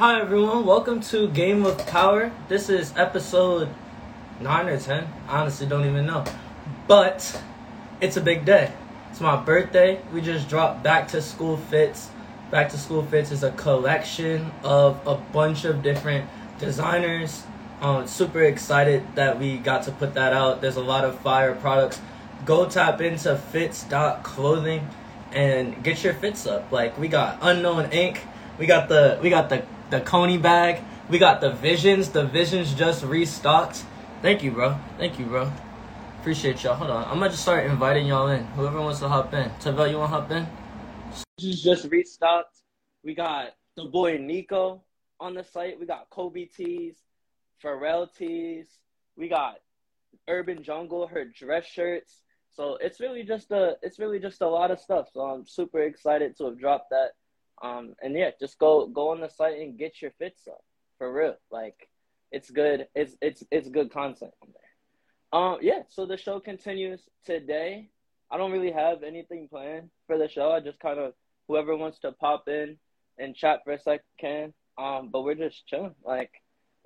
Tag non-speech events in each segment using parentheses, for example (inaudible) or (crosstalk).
Hi everyone, welcome to Game of Power. This is episode 9 or 10. I honestly don't even know. But it's a big day. It's my birthday. We just dropped Back to School Fits. Back to School Fits is a collection of a bunch of different designers. Um, super excited that we got to put that out. There's a lot of fire products. Go tap into fits.clothing and get your fits up. Like we got Unknown Ink, we got the we got the the Coney bag, we got the Visions. The Visions just restocked. Thank you, bro. Thank you, bro. Appreciate y'all. Hold on, I'm gonna just start inviting y'all in. Whoever wants to hop in. Tavel, you wanna hop in? Visions just restocked. We got the boy Nico on the site. We got Kobe tees, Pharrell tees. We got Urban Jungle, her dress shirts. So it's really just a it's really just a lot of stuff. So I'm super excited to have dropped that. Um and yeah, just go go on the site and get your fits up. For real. Like it's good. It's it's it's good content on there. Um yeah, so the show continues today. I don't really have anything planned for the show. I just kind of whoever wants to pop in and chat for a second can. Um but we're just chilling. Like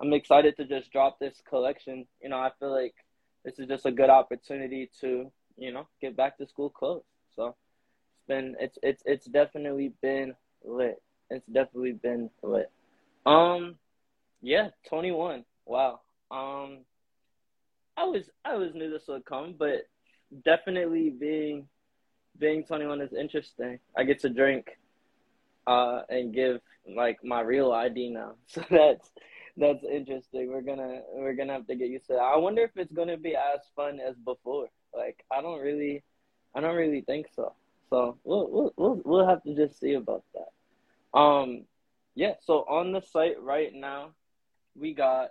I'm excited to just drop this collection. You know, I feel like this is just a good opportunity to you know, get back to school clothes. So it's been it's it's it's definitely been lit. It's definitely been lit. Um yeah, 21. Wow. Um I was I was knew this would come, but definitely being being 21 is interesting. I get to drink uh and give like my real ID now. (laughs) So that's that's interesting. We're gonna we're gonna have to get used to that. I wonder if it's gonna be as fun as before. Like I don't really, I don't really think so. So we'll we'll we'll, we'll have to just see about that. Um, yeah. So on the site right now, we got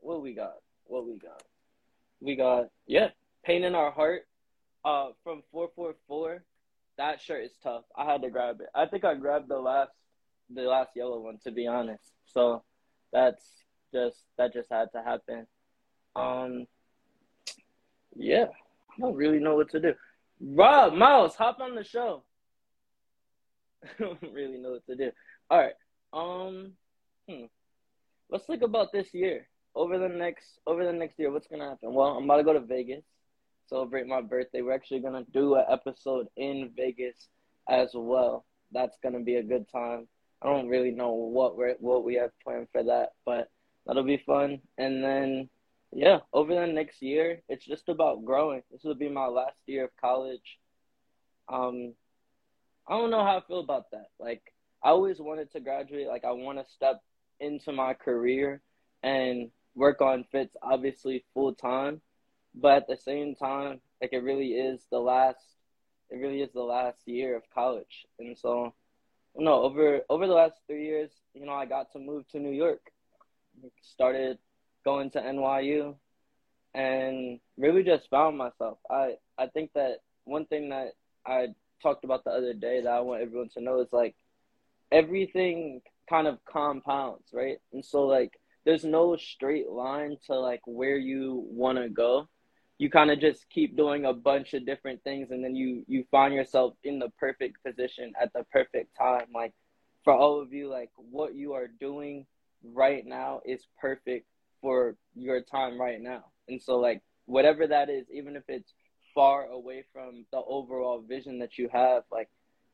what we got. What we got. We got yeah, pain in our heart. Uh, from four four four. That shirt is tough. I had to grab it. I think I grabbed the last the last yellow one to be honest. So that's just that just had to happen. Um, yeah. I don't really know what to do. Rob, Miles, hop on the show. (laughs) I don't really know what to do. All right. Um, hmm. Let's think about this year. Over the next over the next year, what's gonna happen? Well, I'm about to go to Vegas, celebrate my birthday. We're actually gonna do an episode in Vegas as well. That's gonna be a good time. I don't really know what we what we have planned for that, but that'll be fun. And then yeah, over the next year, it's just about growing. This will be my last year of college. Um, I don't know how I feel about that. Like, I always wanted to graduate. Like, I want to step into my career and work on fits, obviously full time. But at the same time, like, it really is the last. It really is the last year of college, and so, no, over over the last three years, you know, I got to move to New York. Started going to NYU and really just found myself. I, I think that one thing that I talked about the other day that I want everyone to know is like everything kind of compounds, right? And so like there's no straight line to like where you want to go. You kind of just keep doing a bunch of different things and then you you find yourself in the perfect position at the perfect time. Like for all of you like what you are doing right now is perfect for your time right now. And so like whatever that is, even if it's far away from the overall vision that you have, like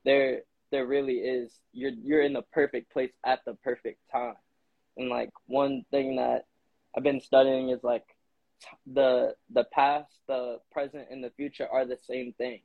there there really is you're you're in the perfect place at the perfect time. And like one thing that I've been studying is like the the past, the present, and the future are the same thing,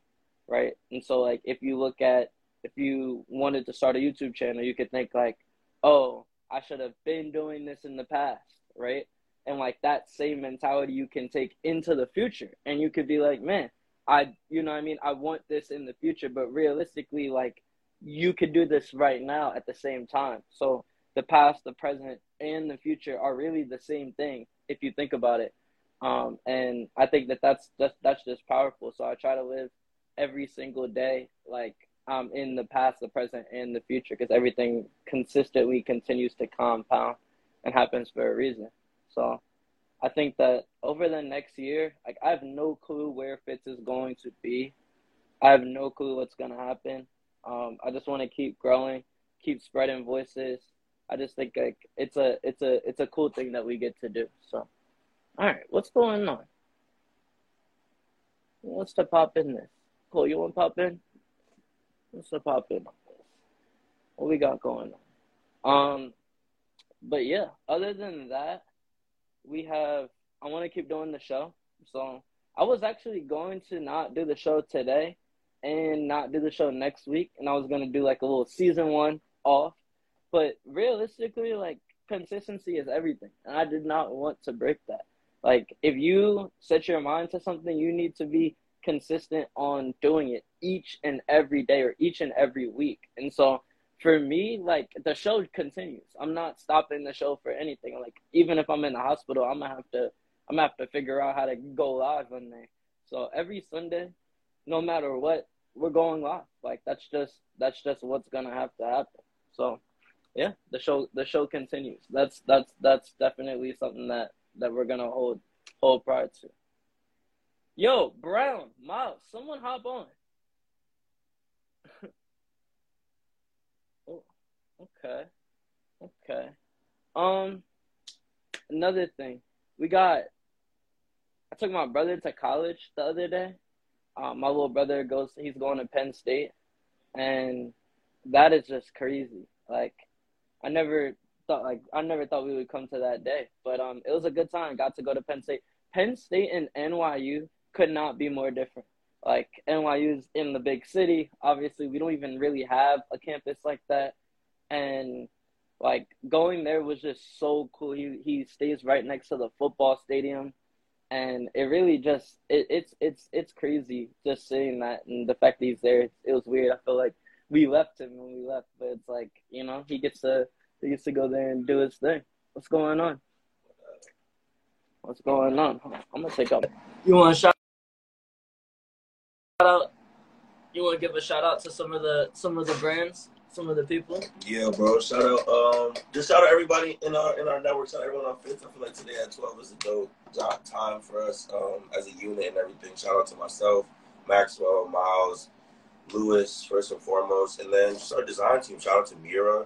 right? And so like if you look at if you wanted to start a YouTube channel, you could think like, oh, I should have been doing this in the past right? And like that same mentality you can take into the future. And you could be like, man, I, you know I mean? I want this in the future, but realistically, like you could do this right now at the same time. So the past, the present, and the future are really the same thing if you think about it. Um, and I think that that's just that's just powerful. So I try to live every single day like um in the past, the present, and the future because everything consistently continues to compound and happens for a reason. So I think that over the next year, like I have no clue where Fits is going to be. I have no clue what's gonna happen. Um, I just want to keep growing, keep spreading voices, I just think like it's a it's a it's a cool thing that we get to do. So, all right, what's going on? Who wants to pop in this? Cole, you want to pop in? What's to pop in? What we got going on? Um, but yeah, other than that, we have. I want to keep doing the show. So I was actually going to not do the show today and not do the show next week, and I was gonna do like a little season one off. But realistically, like consistency is everything, and I did not want to break that. Like if you set your mind to something, you need to be consistent on doing it each and every day or each and every week. And so for me, like the show continues. I'm not stopping the show for anything. Like even if I'm in the hospital, I'm gonna have to I'm gonna have to figure out how to go live on there. So every Sunday, no matter what, we're going live. Like that's just that's just what's gonna have to happen. So yeah, the show the show continues. That's that's that's definitely something that that we're gonna hold hold pride to. Yo, Brown, Miles, someone hop on. oh, okay, okay. Um, another thing, we got. I took my brother to college the other day. Um, my little brother goes. He's going to Penn State, and that is just crazy. Like, I never thought like I never thought we would come to that day, but um, it was a good time. Got to go to Penn State. Penn State and NYU could not be more different. Like NYU's in the big city. Obviously, we don't even really have a campus like that. And like going there was just so cool. He he stays right next to the football stadium. And it really just it, it's it's it's crazy just seeing that and the fact that he's there. It, it was weird. I feel like we left him when we left, but it's like you know he gets to he gets to go there and do his thing. What's going on? What's going on? I'm gonna take up. You want to shout? out? You want to give a shout out to some of the some of the brands, some of the people? Yeah, bro. Shout out, um, just shout out everybody in our in our network. Shout out everyone on Fifth. I feel like today at twelve is a dope time for us um, as a unit and everything. Shout out to myself, Maxwell, Miles, Lewis, first and foremost, and then just our design team. Shout out to Mira,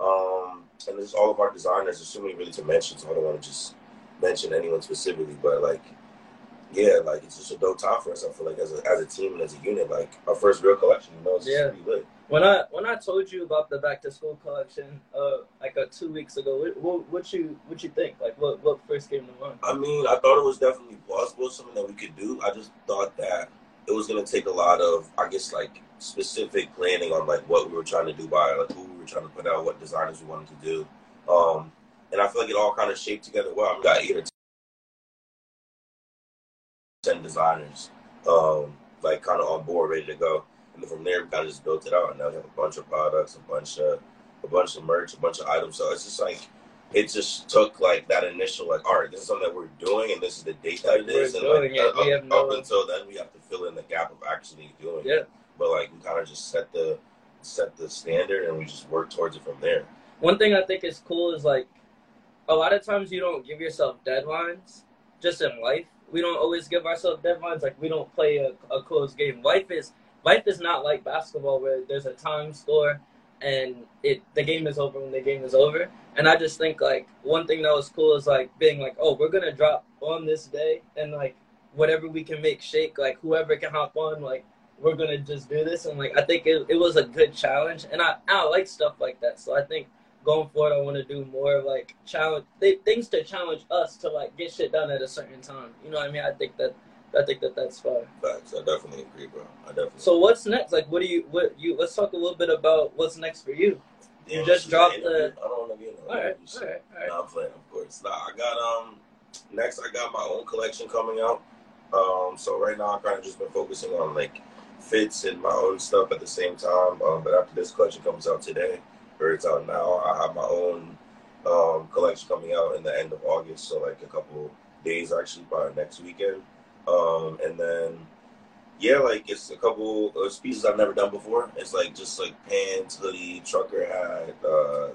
um, and just all of our designers. There's so many really to mention, so I don't want to just mention anyone specifically, but like yeah, like it's just a dope time for us. I feel like as a as a team and as a unit, like our first real collection, you know, it's yeah. lit. When I when I told you about the back to school collection, uh, like uh, two weeks ago, what, what what you what you think? Like what what first came to mind? I mean, I thought it was definitely plausible, something that we could do. I just thought that it was gonna take a lot of, I guess, like specific planning on like what we were trying to do by like who we were trying to put out, what designers we wanted to do. Um, and I feel like it all kind of shaped together well. I've got eight or ten designers, um, like kind of on board, ready to go. And then from there, we kind of just built it out. And now we have a bunch of products, a bunch of a bunch of merch, a bunch of items. So it's just like it just took like that initial like, all right, this is something that we're doing, and this is the date that it is. And like, it. Up, no... up, until then, we have to fill in the gap of actually doing yeah. it. But like we kind of just set the set the standard, and we just work towards it from there. One thing I think is cool is like a lot of times you don't give yourself deadlines just in life we don't always give ourselves deadlines. Like we don't play a, a closed game. Life is life is not like basketball where there's a time score and it the game is over when the game is over. And I just think like one thing that was cool is like being like, oh, we're gonna drop on this day and like whatever we can make shake, like whoever can hop on, like we're gonna just do this. And like I think it, it was a good challenge, and I I like stuff like that. So I think going forward, I want to do more like challenge things to challenge us to like get shit done at a certain time. You know what I mean? I think that I think that that's fine. Facts. I definitely agree, bro. I definitely. So what's next? Like, what do you what you? Let's talk a little bit about what's next for you. You just dropped the. I don't want to be in the. All right, all right, all right. Nah, I'm playing, of course. Nah, I got um. Next, I got my own collection coming out. Um, so right now, I've kind of just been focusing on like fits and my own stuff at the same time. Um, but after this collection comes out today, Birds out now. I have my own um, collection coming out in the end of August, so like a couple days actually, probably next weekend. Um, and then yeah, like it's a couple of pieces I've never done before. It's like just like pants, hoodie, trucker hat, uh,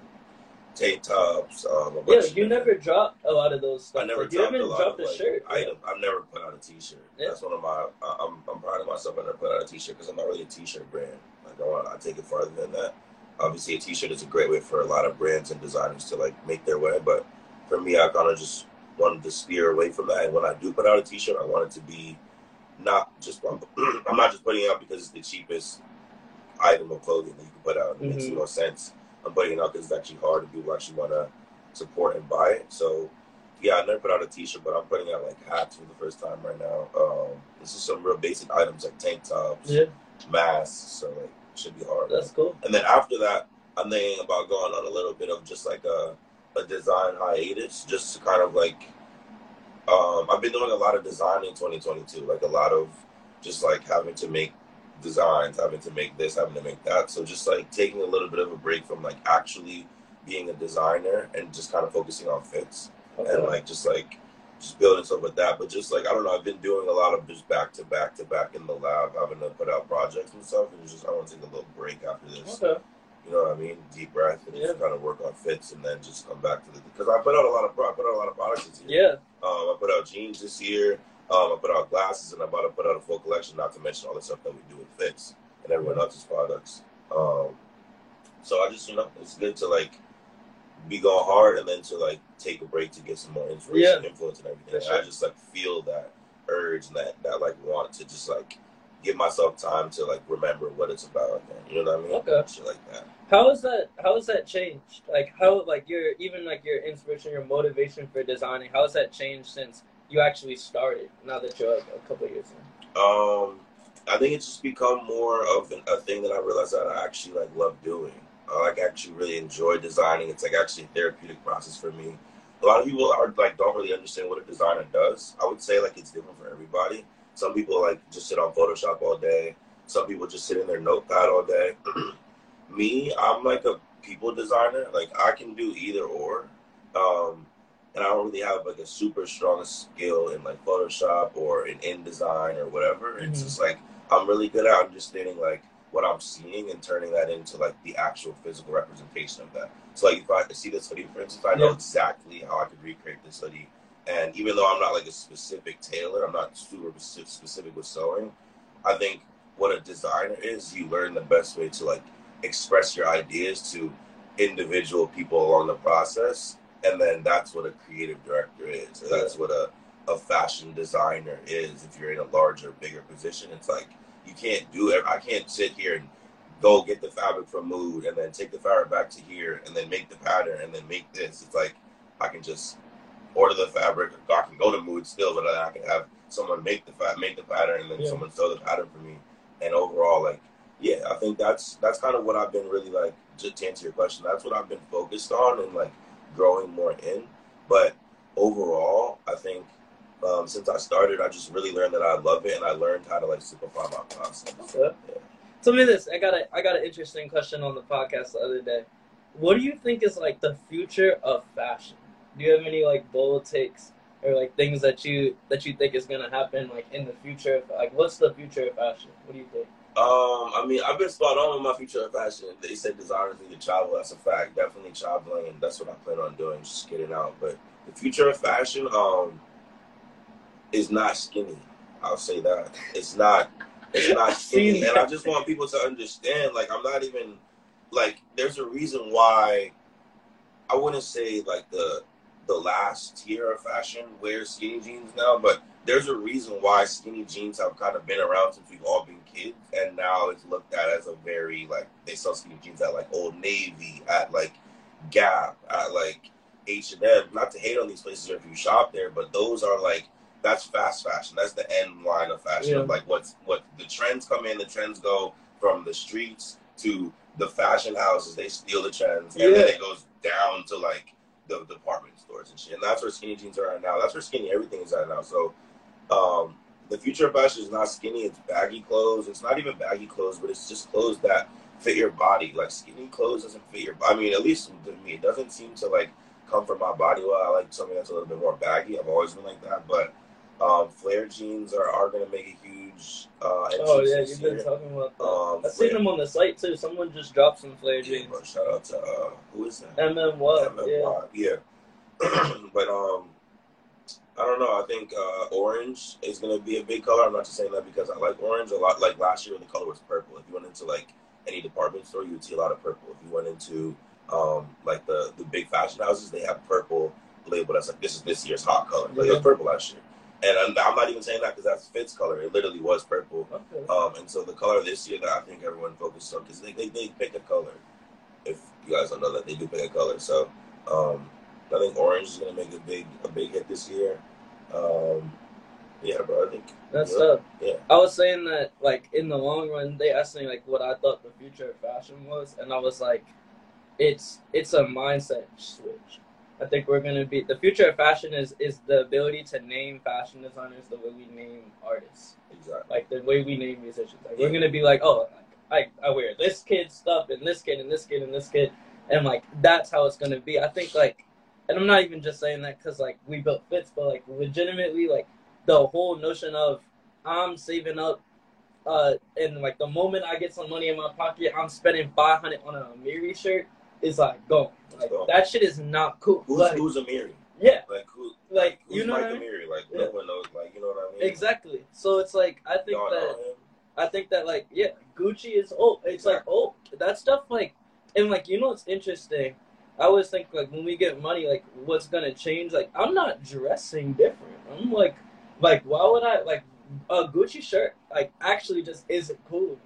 tank tops. Um, yeah, you never dropped a lot of those stuff. I never like, dropped you haven't dropped a, like, shirt. I, I've never put out a T-shirt. Yeah. That's one of my. I'm I'm proud of myself. I never put out a T-shirt because I'm not really a T-shirt brand. Like I want, I take it farther than that. obviously a t-shirt is a great way for a lot of brands and designers to like make their way. But for me, I kind of just wanted to steer away from that. And when I do put out a t-shirt, I want it to be not just I'm, (clears throat) I'm not just putting it out because it's the cheapest item of clothing that you can put out. It mm-hmm. makes no sense. I'm putting it out because it's actually hard and people actually want to support and buy it. So yeah, I never put out a t-shirt, but I'm putting out like hats for the first time right now. Um, this is some real basic items like tank tops, yeah. masks. So like should be hard. That's cool. And then after that, I'm thinking about going on a little bit of just like a a design hiatus, just to kind of like. Um, I've been doing a lot of design in 2022, like a lot of just like having to make designs, having to make this, having to make that. So just like taking a little bit of a break from like actually being a designer and just kind of focusing on fits okay. and like just like just building stuff with that. But just like I don't know, I've been doing a lot of just back to back to back in the lab, having to put out projects and stuff, and just I want to take a little break after this. Okay. You know what I mean? Deep breath and yeah. just kind of work on fits, and then just come back to the because I put out a lot of I put out a lot of products this year. Yeah. Um, I put out jeans this year. Um, I put out glasses, and I'm about to put out a full collection. Not to mention all the stuff that we do with fits and everyone else's products. Um, so I just you know it's good to like be going hard and then to like take a break to get some more inspiration, yeah. influence, and everything. Sure. I just like feel that urge and that that like want to just like give myself time to like remember what it's about. You know what I mean? Okay. Shit like that. How is that? How has that changed? Like how like your even like your inspiration, your motivation for designing. How has that changed since you actually started? Now that you're like, a couple years in. Um, I think it's just become more of an, a thing that I realized that I actually like love doing. I like actually really enjoy designing. It's like actually a therapeutic process for me. A lot of people are like don't really understand what a designer does. I would say like it's different for everybody. Some people like just sit on Photoshop all day. Some people just sit in their notepad all day. (clears throat) me, I'm like a people designer. Like I can do either or. Um, and I don't really have like a super strong skill in like Photoshop or in InDesign or whatever. Mm-hmm. It's just like I'm really good at understanding like what I'm seeing and turning that into like the actual physical representation of that. So like if I see this hoodie, for instance, I know yeah. exactly how I could recreate this hoodie. And even though I'm not like a specific tailor, I'm not super specific with sewing. I think what a designer is, you learn the best way to like express your ideas to individual people along the process, and then that's what a creative director is. Or that's what a a fashion designer is. If you're in a larger, bigger position, it's like you can't do it. I can't sit here and go get the fabric from Mood and then take the fabric back to here and then make the pattern and then make this. It's like I can just order the fabric. I can go to Mood still, but I can have someone make the fa- make the pattern and then yeah. someone sew the pattern for me. And overall, like yeah, I think that's that's kind of what I've been really like. Just to answer your question, that's what I've been focused on and like growing more in. But overall, I think um, since I started, I just really learned that I love it, and I learned how to like simplify my process. Okay. Yeah. Tell me this. I got a I got an interesting question on the podcast the other day. What do you think is like the future of fashion? Do you have any like bold takes or like things that you that you think is gonna happen like in the future? Like, what's the future of fashion? What do you think? Um, I mean, I've been spot on with my future of fashion. They said designers need to travel. That's a fact. Definitely traveling, and that's what I plan on doing. Just getting out. But the future of fashion, um, is not skinny. I'll say that. It's not it's not (laughs) skinny. and I just want people to understand, like I'm not even like there's a reason why I wouldn't say like the the last tier of fashion wears skinny jeans now, but there's a reason why skinny jeans have kind of been around since we've all been kids, and now it's looked at as a very like they sell skinny jeans at like Old Navy, at like Gap, at like H and M. Not to hate on these places if you shop there, but those are like that's fast fashion. That's the end line of fashion. Yeah. Of like what's what the trends come in, the trends go from the streets to the fashion houses. They steal the trends, and yeah. then it goes down to like the department stores and shit. And that's where skinny jeans are at now. That's where skinny everything is at now. So um, the future of fashion is not skinny. It's baggy clothes. It's not even baggy clothes, but it's just clothes that fit your body. Like skinny clothes doesn't fit your. I mean, at least to me, it doesn't seem to like come from my body well. I like something that's a little bit more baggy. I've always been like that, but um, flare jeans are, are going to make a huge uh, Oh yeah, you've been talking about that. Um, I've seen them on the site too. Someone just dropped some flare jeans. Bro, shout out to uh, who is that? MM Yeah. yeah. (clears throat) but um, I don't know. I think uh, orange is going to be a big color. I'm not just saying that because I like orange a lot. Like last year, when the color was purple. If you went into like any department store, you would see a lot of purple. If you went into um, like the the big fashion houses, they have purple labeled as like this is this year's hot color. Like it was purple last year. And I'm, I'm not even saying that because that's Fit's color. It literally was purple. Okay. Um, and so the color this year that I think everyone focused on because they, they, they pick a color. If you guys don't know that, they do pick a color. So um, think orange is gonna make a big a big hit this year. Um, yeah, bro. I think That's yeah, tough. yeah. I was saying that, like, in the long run, they asked me, like, what I thought the future of fashion was, and I was like, it's it's a mindset switch. I think we're gonna be the future of fashion is is the ability to name fashion designers the way we name artists, exactly. like the way we name musicians. Like, we're gonna be like, oh, like, I I wear this kid's stuff and this kid and this kid and this kid, and like that's how it's gonna be. I think like, and I'm not even just saying that because like we built fits, but like legitimately like the whole notion of I'm saving up, uh, and like the moment I get some money in my pocket, I'm spending 500 on a Amiri shirt. Is like go, like Go. that shit is not cool. Who's like, who's Amiri? yeah, Like who? like Who's you know Mike what I mean? Amiri? Like Yeah. no one knows. Like you know what I mean? Exactly. So it's like I think Y'all that? I think that like yeah, Gucci is old. It's like old. That stuff like and like you know what's interesting. I always think like when we get money, like what's gonna change? Like I'm not dressing different. I'm like like why would I like a Gucci shirt? Like actually just isn't cool.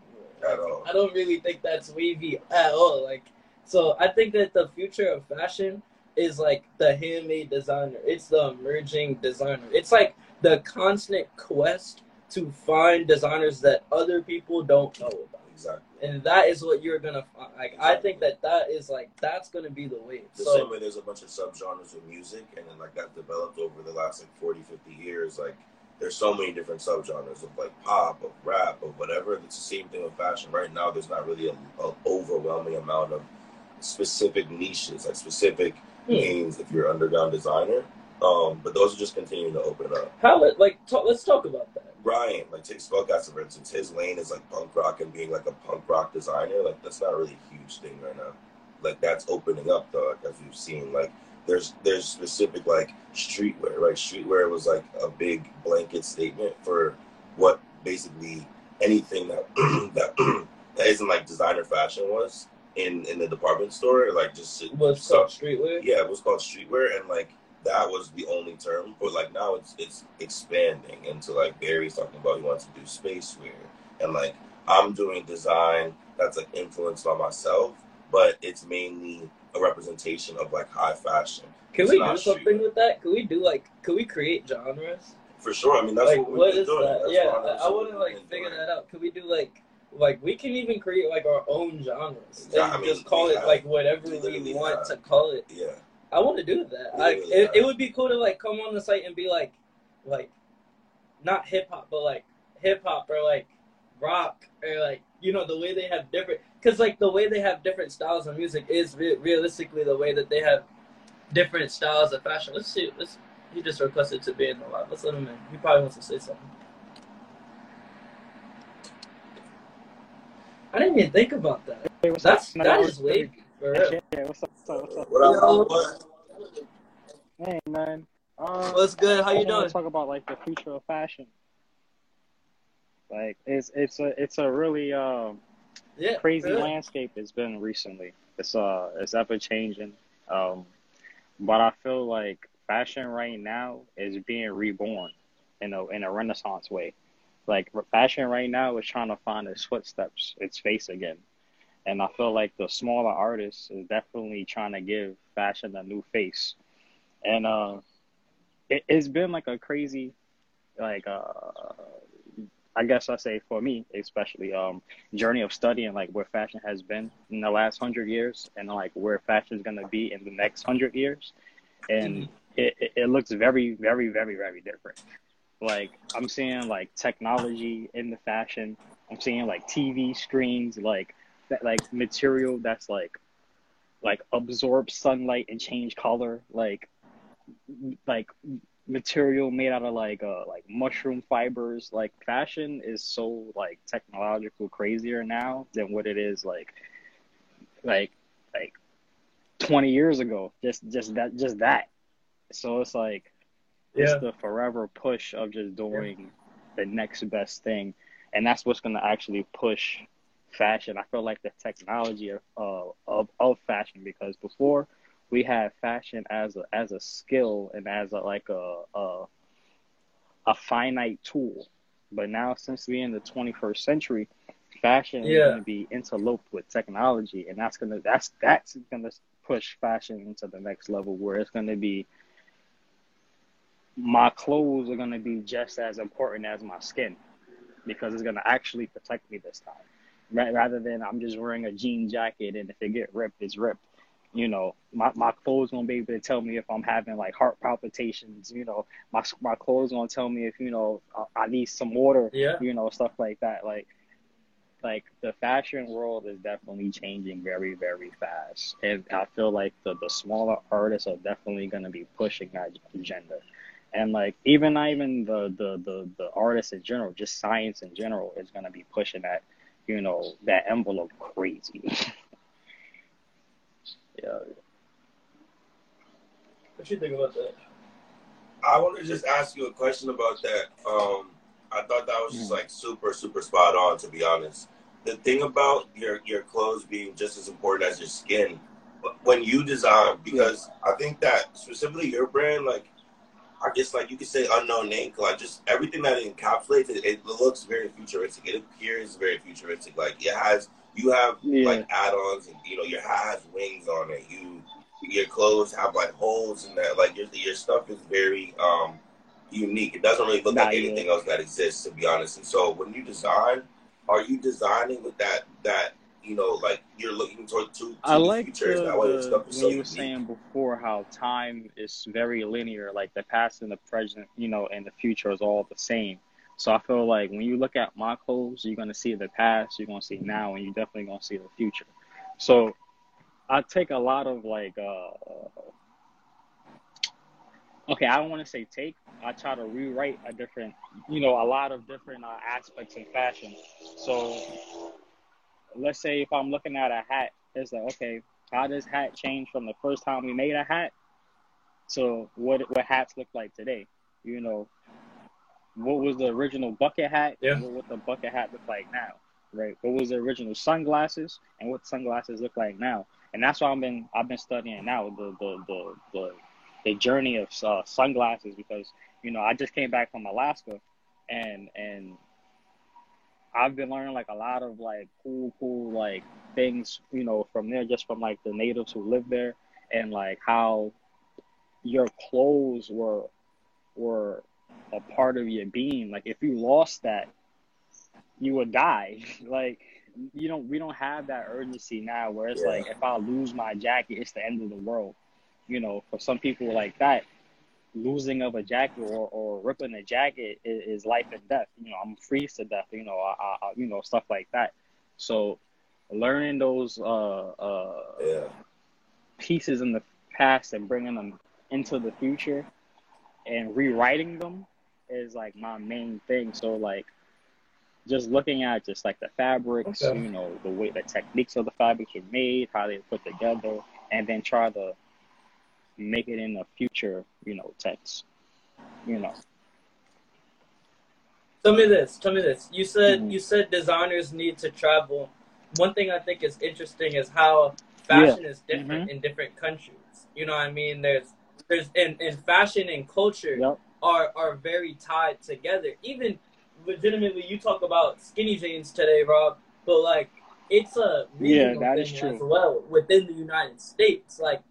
At all. I don't really think that's wavy at all. Like so I think that the future of fashion is like the handmade designer. It's the emerging designer. It's like the constant quest to find designers that other people don't know about. Exactly. And that is what you're gonna find. Like I think that that is like that's gonna be the wave. The So same way there's a bunch of subgenres of music, and then like that developed over the last like 40, 50 years. Like there's so many different subgenres of like pop, of rap, of whatever. It's the same thing with fashion. Right now, there's not really a, a overwhelming amount of specific niches, like specific Hmm. names if you're an underground designer. Um, but those are just continuing to open up. how like talk, let's talk about that. Brian, like take Spellcaster for instance, his lane is like punk rock and being like a punk rock designer. Like that's not really a huge thing right now. Like that's opening up though, like, as we've seen. Like there's there's specific like streetwear, right? Streetwear was like a big blanket statement for what basically anything that (clears throat) that (clears throat) that isn't like designer fashion was in in the department store. Like just What's called streetwear? yeah, it was called streetwear, and like that was the only term. But like now, it's it's expanding into like Barry's talking about he wants to do space wear, and like I'm doing design that's like influenced by myself, but it's mainly a representation of like high fashion Can It's we do something with that? Can we do like can we create genres? for sure. I mean, that's like what what doing. that? That's Yeah, I, I want to like figure doing. that out. Can we do like like we can even create like our own genres Yeah, and I mean, just call it have- like whatever we we want have. to call it. Yeah, I want to do that. We Like literally it, it would be cool to like come on the site and be like like not hip hop but like hip hop or like rock or like you know the way they have different because like the way they have different styles of music is re- realistically the way that they have different styles of fashion. Let's see. Let's. He just requested to be in the live. Let's let him in. He probably wants to say something. I didn't even think about that. Hey, what's That's up? that No, is wavy for real. Yeah, what's up? What's up? What's up? what up? Yo. Hey, man. Um, What's good? How you wanna doing? Talk about like the future of fashion. Like it's it's a it's a really um Yeah, crazy for real. landscape it's been recently. It's uh it's ever changing. Um, but I feel like fashion right now is being reborn in a in a renaissance way. Like fashion right now is trying to find its footsteps, its face again. And I feel like the smaller artists is definitely trying to give fashion a new face. And uh it, it's been like a crazy like uh I guess I say for me especially um journey of studying like where fashion has been in the last hundred years and like where fashion is gonna be in the next hundred years, and it, it, it looks very very very very different. Like I'm seeing like technology in the fashion. I'm seeing like TV screens, like that like material that's like like absorb sunlight and change color, like like material made out of like uh like mushroom fibers like fashion is so like technological crazier now than what it is like like like 20 years ago. Just just that just that. So it's like Yeah. it's the forever push of just doing the next best thing. And that's what's going to actually push fashion. I feel like the technology of uh, of of fashion because before we had fashion as a as a skill and as a like a a, a finite tool, but now since we're in the 21st century, fashion Yeah. is going to be interloped with technology, and that's gonna that's that's gonna push fashion into the next level where it's going to be my clothes are going to be just as important as my skin because it's going to actually protect me this time rather than i'm just wearing a jean jacket and if it get ripped it's ripped. You know my, my clothes gonna be able to tell me if i'm having like heart palpitations you know. My, my clothes gonna tell me if you know I, I need some water Yeah. you know stuff like that. Like like the fashion world is definitely changing very very fast. And i feel like the, the smaller artists are definitely going to be pushing that agenda. And like even not even the, the the the artists in general just science in general is going to be pushing that you know that envelope crazy (laughs) yeah What you think about that? I want to just ask you a question about that. Um, I thought that was just Mhm. like super, super spot on. To be honest, the thing about your your clothes being just as important as your skin, when you design, because I think that specifically your brand, like I guess like you could say unknown name, like just everything that it encapsulates, it, it looks very futuristic. It appears very futuristic. Like it has, you have Yeah. like add-ons, and you know your hat has wings on it. You your clothes have like holes in that. Like your your stuff is very um unique. It doesn't really look Nah, like yeah. anything else that exists, to be honest. And so when you design, are you designing with that that you know like you're looking toward to, to I like? The, the when so you were saying before how time is very linear, like the past and the present, you know, and the future is all the same. So I feel like when you look at my clothes, you're gonna see the past, you're gonna see now, and you're definitely gonna see the future. So I take a lot of like, uh, okay, I don't want to say take. I try to rewrite a different, you know, a lot of different uh, aspects in fashion. So let's say if I'm looking at a hat, it's like, okay, how does hat change from the first time we made a hat to what what hats look like today? You know, what was the original bucket hat Yeah. and what would the bucket hat look like now? Right? What was the original sunglasses and what sunglasses look like now? And that's why I've been I've been studying now the the the the, the journey of uh, sunglasses because you know I just came back from Alaska and and I've been learning like a lot of like cool, cool like things, you know, from there, just from like the natives who live there, and like how your clothes were were a part of your being. Like if you lost that, you would die. (laughs) like you don't, we don't have that urgency now, where it's Yeah. like if I lose my jacket, it's the end of the world. You know, for some people like that, losing of a jacket or, or ripping a jacket is, is life and death. You know, I'm freeze to death. You know, I, I, you know stuff like that. So, learning those uh, uh, Yeah. pieces in the past and bringing them into the future and rewriting them is like my main thing. So like just looking at just like the fabrics, Okay. you know, the way the techniques of the fabrics are made, how they put together, and then try to make it in a future, you know, tense. You know. Tell me this. Tell me this. You said Mhm. you said designers need to travel. One thing I think is interesting is how fashion is different Mm-hmm. in different countries. You know what I mean? There's there's in, in fashion and culture Yep. are are very tied together. Even legitimately, you talk about skinny jeans today, Rob, but like it's a Yeah, that is true. as well within the United States. Like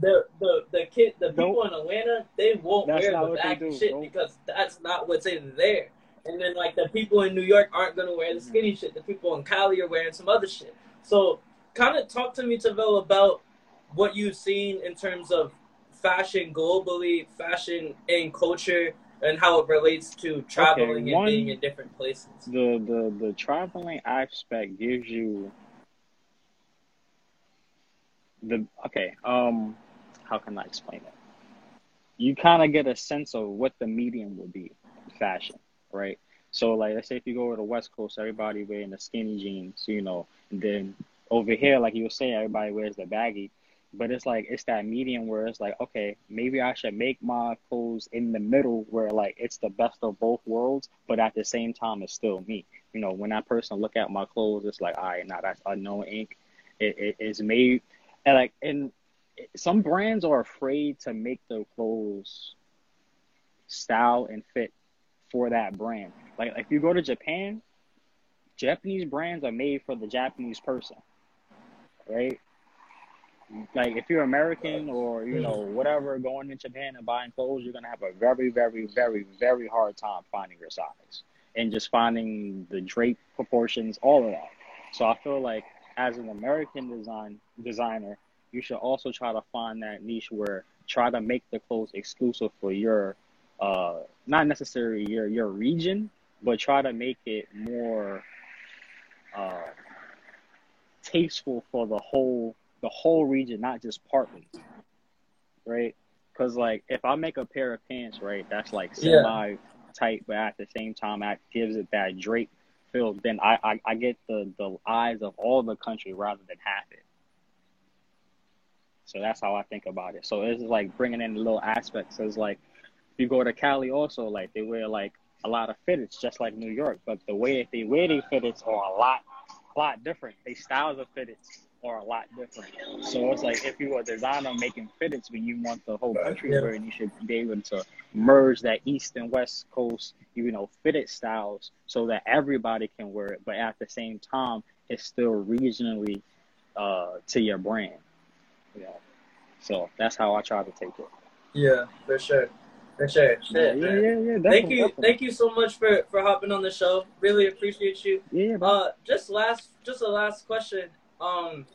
the the the kid, the people in Atlanta, they won't wear the what they baggy do. shit because that's not what's in there. And then like the people in New York aren't gonna wear the Mhm. skinny shit. The people in Cali are wearing some other shit. So kind of talk to me, Tavell, about what you've seen in terms of fashion globally, fashion and culture, and how it relates to traveling and one- being in different places. the the the traveling aspect gives you the okay um how can i explain it? You kind of get a sense of what the medium will be fashion right? So like let's say if you go to the west coast everybody wearing the skinny jeans you know and then over here like you were saying everybody wears the baggy. But it's like it's that medium where it's like okay maybe i should make my clothes in the middle where like it's the best of both worlds but at the same time it's still me. You know, when that person look at my clothes, it's like, all right, now that's unknown ink. It, it is made, and like, and some brands are afraid to make their clothes style and fit for that brand. Like, like if you go to Japan, Japanese brands are made for the Japanese person, right? Like if you're American or you know whatever going to Japan and buying clothes, you're gonna have a very, very, very, very hard time finding your size and just finding the drape proportions, all of that. So I feel like as an American design designer, you should also try to find that niche where try to make the clothes exclusive for your uh not necessarily your your region, but try to make it more uh tasteful for the whole the whole region, not just partly. Right? Because like if I make a pair of pants, right, that's like semi tight, but at the same time that gives it that drape feel, then I, I, I get the, the eyes of all the country rather than half it. So that's how I think about it. So it's like bringing in little aspects. It's like if you go to Cali also, like they wear like a lot of fitteds, just like New York, but the way that they wear their fitteds are a lot, a lot different. They styles of fitteds are a lot different. So it's like if you are a designer making fitteds, but you want the whole country Yeah. to wear, it, you should be able to merge that East and West Coast, you know, fitted styles so that everybody can wear it, but at the same time, it's still regionally uh, to your brand. You know, so that's how I try to take it. Yeah, for sure. For sure. Yeah, Shit, yeah, man. yeah, yeah. Thank you, definitely. thank you so much for for hopping on the show. Really appreciate you. Yeah. Uh, just last, just a last question. Um,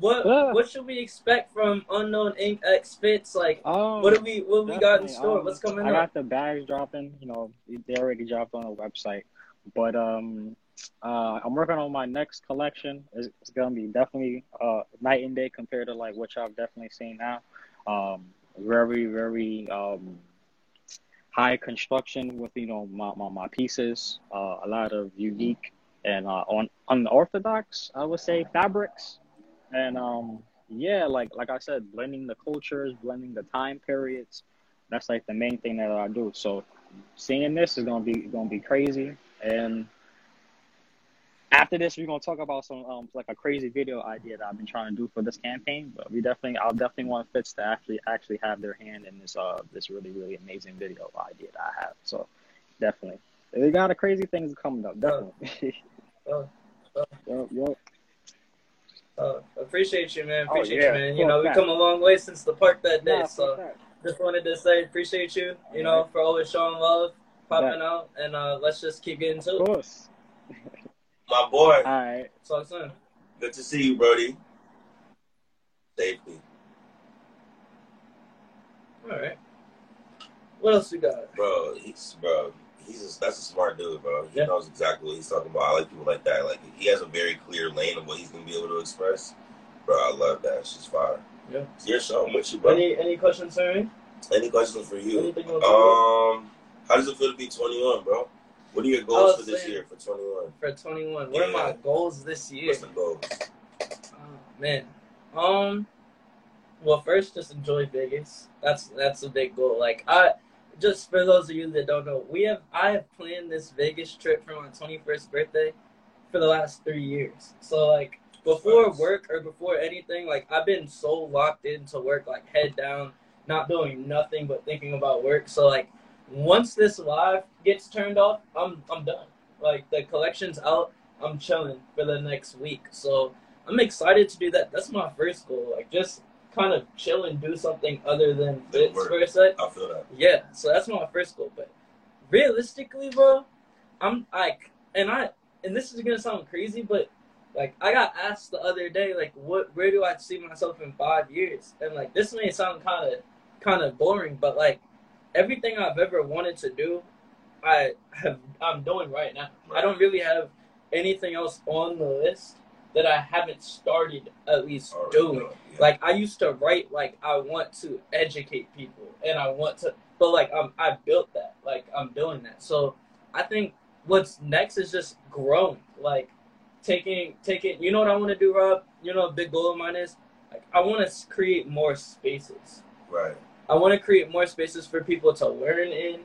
what Yeah. what should we expect from Unknown Ink X Fits? Like, Um, what do we what we got in store? um, What's coming I up? got the bags dropping. You know, they already dropped on the website, but um, uh, I'm working on my next collection. It's, it's gonna be definitely uh night and day compared to like what y'all definitely seen now. Um, very very um high construction with you know my my, my pieces. Uh, a lot of unique and uh on unorthodox, I would say fabrics, and um yeah, like like I said, blending the cultures, blending the time periods. That's like the main thing that I do. So seeing this is gonna be gonna be crazy. And after this, we're gonna talk about some um like a crazy video idea that I've been trying to do for this campaign. But we definitely, I'll definitely want Fits to actually actually have their hand in this uh this really really amazing video idea that I have. So definitely, we got a crazy things coming up. Definitely. Oh, oh. Yup, yup. Uh, appreciate you, man. Oh, Appreciate yeah, you, man. You know, we that. come a long way since the park that day. Nah, so just wanted to say appreciate you. You know, for always showing love, popping Yeah. out, and uh, let's just keep getting to Of it. course. (laughs) My boy, All right. Talk soon. good to see you, Brody. Safely. All right. What else we got? Bro, he's bro, he's a, that's a smart dude, bro. He Yeah. knows exactly what he's talking about. I like people like that. Like he has a very clear lane of what he's gonna be able to express. Bro, I love that. It's just fire. Yeah. It's your show. I'm with you, bro. Any, Any any questions for me? Any questions for you? Anything you want to talk Um, how does it feel to be 21, bro? What are your goals for this year for 21? for 21? What are my goals this year? What's the goals? Oh, man. Um. Well, first, just enjoy Vegas. That's that's a big goal. Like I, just for those of you that don't know, we have I have planned this Vegas trip for my 21st birthday for the last three years. So like before work or before anything, like I've been so locked into work, like head down, not doing nothing but thinking about work. So like once this live gets turned off, I'm I'm done. Like the collection's out, I'm chilling for the next week. So I'm excited to do that. That's my first goal. Like just kind of chill and do something other than fits Work. for a sec. I feel that. Yeah, so that's my first goal. But realistically, bro, I'm like, and I, and this is gonna sound crazy, but like, I got asked the other day, like, what, where do I see myself in five years? And like, this may sound kind of, kind of boring, but like, everything I've ever wanted to do, I have, I'm doing right now. I don't really have anything else on the list that I haven't started at least Already doing. yeah. Like I used to write like I want to educate people and I want to but like I'm I built that. Like I'm doing that. So I think what's next is just growing. Like taking taking you know what I want to do, Rob? You know a big goal of mine is? Like I want to create more spaces. right. I want to create more spaces for people to learn in.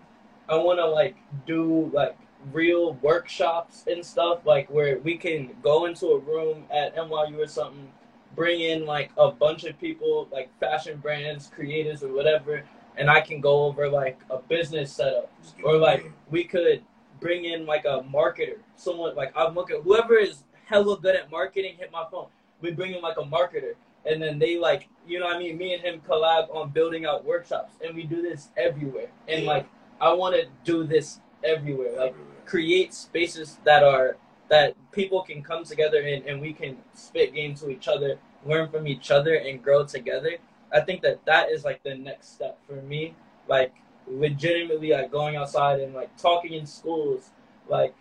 I want to like do like real workshops and stuff, like where we can go into a room at NYU or something, bring in like a bunch of people, like fashion brands, creators, or whatever, and I can go over like a business setup, or like we could bring in like a marketer, someone like I'm looking whoever is hella good at marketing, hit my phone. We bring in like a marketer, and then they like you know what I mean. Me and him collab on building out workshops, and we do this everywhere. And Yeah. like I want to do this everywhere, like Everywhere. create spaces that are that people can come together and, and we can spit game to each other, learn from each other, and grow together. I think that that is like the next step for me. Like legitimately, like going outside and like talking in schools, like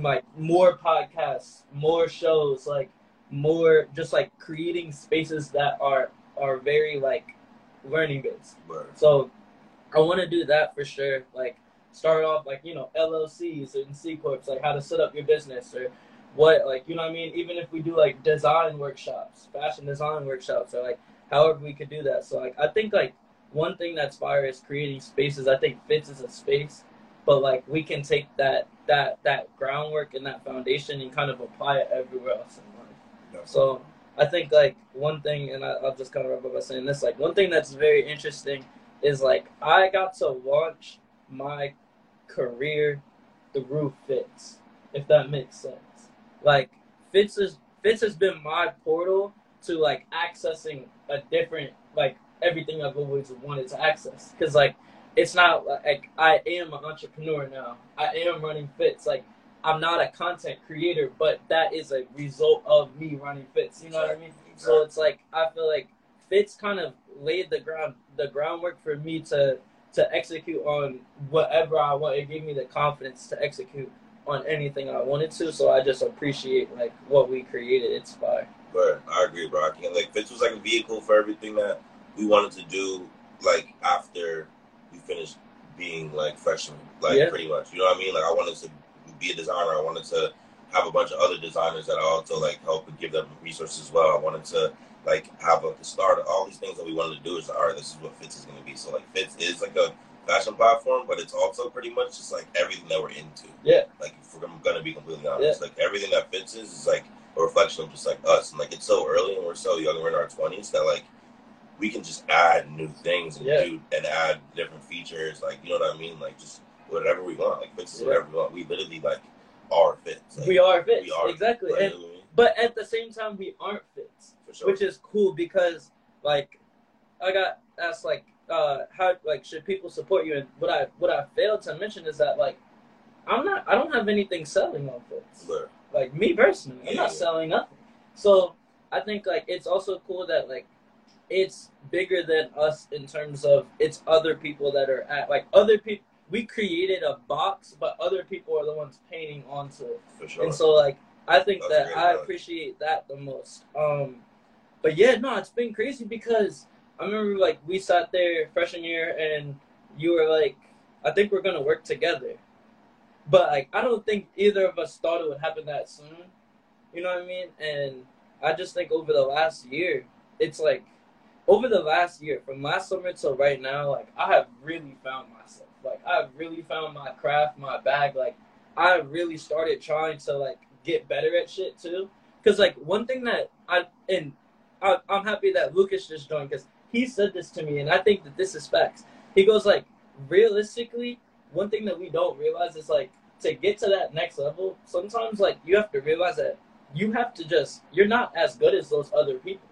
like more podcasts, more shows, like more just like creating spaces that are are very like learning based. But So I want to do that for sure. Like start off like you know LLCs and C corps, like how to set up your business or what like you know what I mean. Even if we do like design workshops, fashion design workshops, or like however we could do that. So like I think like one thing that's fire is creating spaces. I think fits is a space, but like we can take that that that groundwork and that foundation and kind of apply it everywhere else in So I think like one thing, and I, I'll just kind of wrap up by saying this: like one thing that's very interesting is like I got to launch my career through Fits, if that makes sense. Like Fits is Fits has been my portal to like accessing a different like everything I've always wanted to access. Cause like it's not like I am an entrepreneur now. I am running Fits. Like I'm not a content creator, but that is a result of me running fits. You know what I mean? So it's like I feel like fits kind of laid the ground the groundwork for me to to execute on whatever I want. It gave me the confidence to execute on anything I wanted to. So I just appreciate like what we created. It's fire. But I agree, bro. I can't like Fits was like a vehicle for everything that we wanted to do. Like after we finished being like freshmen, like Yeah. pretty much. You know what I mean? Like I wanted to be a designer. I wanted to have a bunch of other designers that I also like help and give them resources as well. I wanted to like have like a start. All these things that we wanted to do is all right. This is what Fits is going to be. So like Fits is like a fashion platform, but it's also pretty much just like everything that we're into. Yeah. Like if we're going to be completely honest, like everything that Fits is is like a reflection of just like us. And like it's so early and we're so young we're in our twenties that like we can just add new things and Yeah. do and add different features. Like you know what I mean? Like just whatever we want. Like is Yeah. whatever we want. We literally like are Fits. Like, we are Fits. we are exactly. Like, And you know I mean? but at the same time we aren't. For sure. which is cool because like I got asked like uh how like should people support you and what I what I failed to mention is that like I'm not I don't have anything selling on. But, Like me personally, I'm Yeah. not selling nothing. So I think like it's also cool that like it's bigger than us in terms of it's other people that are at like other people we created a box but other people are the ones painting onto it. for sure. And so like I think That's that I appreciate that the most. Um but yeah, no, it's been crazy because I remember like we sat there freshman year and you were like, I think we're gonna work together. But like I don't think either of us thought it would happen that soon. You know what I mean? And I just think over the last year, it's like over the last year, from last summer till right now, like I have really found myself. Like I've really found my craft, my bag. Like I really started trying to like get better at shit too. Cause like one thing that I and I, I'm happy that Lucas just joined because he said this to me, and I think that this is facts. He goes like, realistically, one thing that we don't realize is like to get to that next level. Sometimes like you have to realize that you have to just you're not as good as those other people.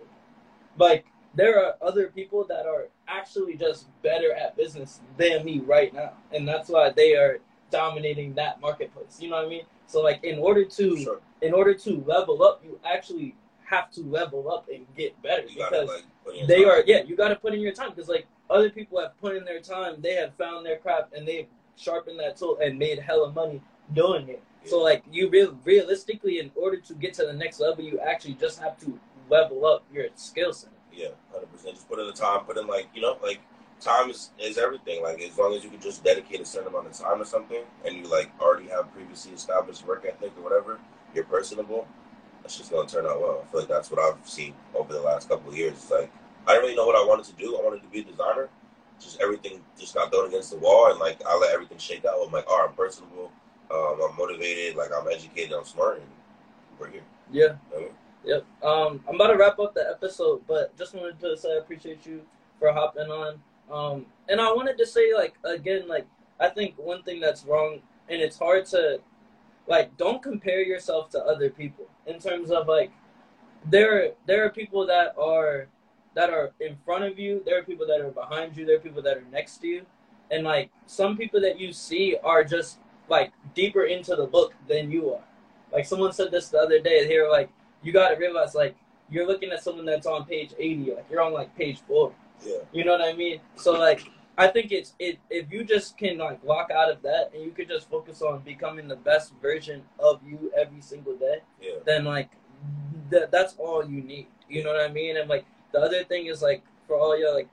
Like there are other people that are actually just better at business than me right now, and that's why they are dominating that marketplace. You know what I mean? So like in order to sure. in order to level up, you actually have to level up and get better You because like put in your they time. are yeah you got to put in your time because like other people have put in their time they have found their craft and they've sharpened that tool and made hella money doing it so like you real realistically in order to get to the next level you actually just have to level up your skill set Yeah, hundred percent. Just put in the time. Put in like you know, like time is is everything. Like as long as you can just dedicate a certain amount of time or something, and you like already have previously established work ethic or whatever, you're personable. It's just gonna turn out well. I feel like that's what I've seen over the last couple of years. It's like I didn't really know what I wanted to do. I wanted to be a designer. Just everything just got thrown against the wall, and like I let everything shake out. I'm like, oh, I'm personable. Um, I'm motivated, like I'm educated, I'm smart, and we're here. Yeah. You know I mean? Yep. Um, I'm about to wrap up the episode, but just wanted to say I appreciate you for hopping on. Um, and I wanted to say like again, like I think one thing that's wrong, and it's hard to, like, don't compare yourself to other people in terms of like, there there are people that are that are in front of you, there are people that are behind you, there are people that are next to you, and like some people that you see are just like deeper into the book than you are. Like someone said this the other day, they were like, you got to realize like you're looking at someone that's on page 80, like you're on like page four. Yeah. You know what I mean? So like I think it's it if you just can like walk out of that and you could just focus on becoming the best version of you every single day, Yeah. then like th- that's all you need. You know what I mean? And like the other thing is like for all your like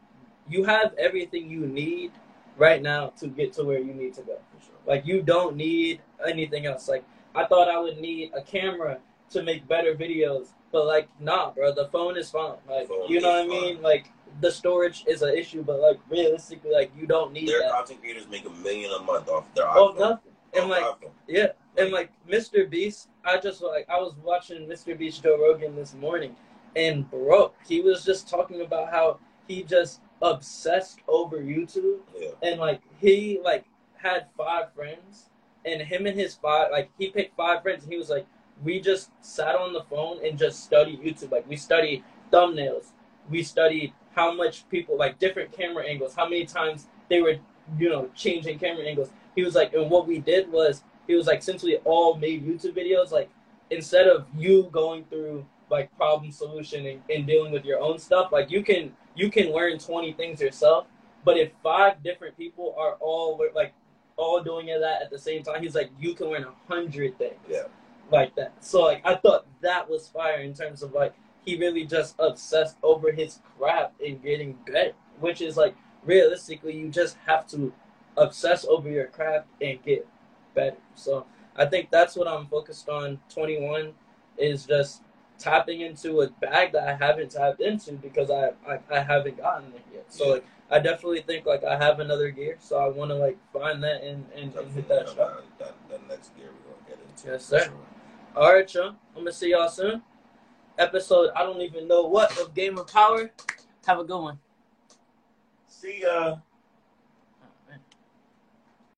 you have everything you need right now to get to where you need to go. For sure. Like you don't need anything else. Like I thought I would need a camera to make better videos, but like nah, bro, the phone is fine. Like Phone you know what I mean? Like the storage is an issue, but like realistically, like you don't need Their that. content creators make a million a month off their iPhone. Oh nothing. And like iPhone. yeah, and like Mr. Beast, I just like I was watching Mr. Beast Joe Rogan this morning, and bro, he was just talking about how he just obsessed over YouTube, Yeah. and like he like had five friends, and him and his five like he picked five friends, and he was like, we just sat on the phone and just studied YouTube. Like we studied thumbnails, we studied how much people like different camera angles, how many times they were you know changing camera angles. He was like, and what we did was he was like, since we all made YouTube videos, like instead of you going through like problem solution and, and dealing with your own stuff, like you can you can learn twenty things yourself. But if five different people are all like all doing that at the same time, he's like, you can learn a hundred things Yeah. Like that. So like I thought that was fire in terms of like he really just obsessed over his craft and getting better, which is like realistically you just have to obsess over your craft and get better. So I think that's what I'm focused on. 21 is just tapping into a bag that I haven't tapped into because I I, I haven't gotten it yet. So like I definitely think like I have another gear, so I want to like find that and and, and hit that shot. That, that, that next gear we're gonna get into. Yes, sir. sure. All right, y'all. I'm gonna see y'all soon. Episode I don't even know what of Game of Power. Have a good one. See ya.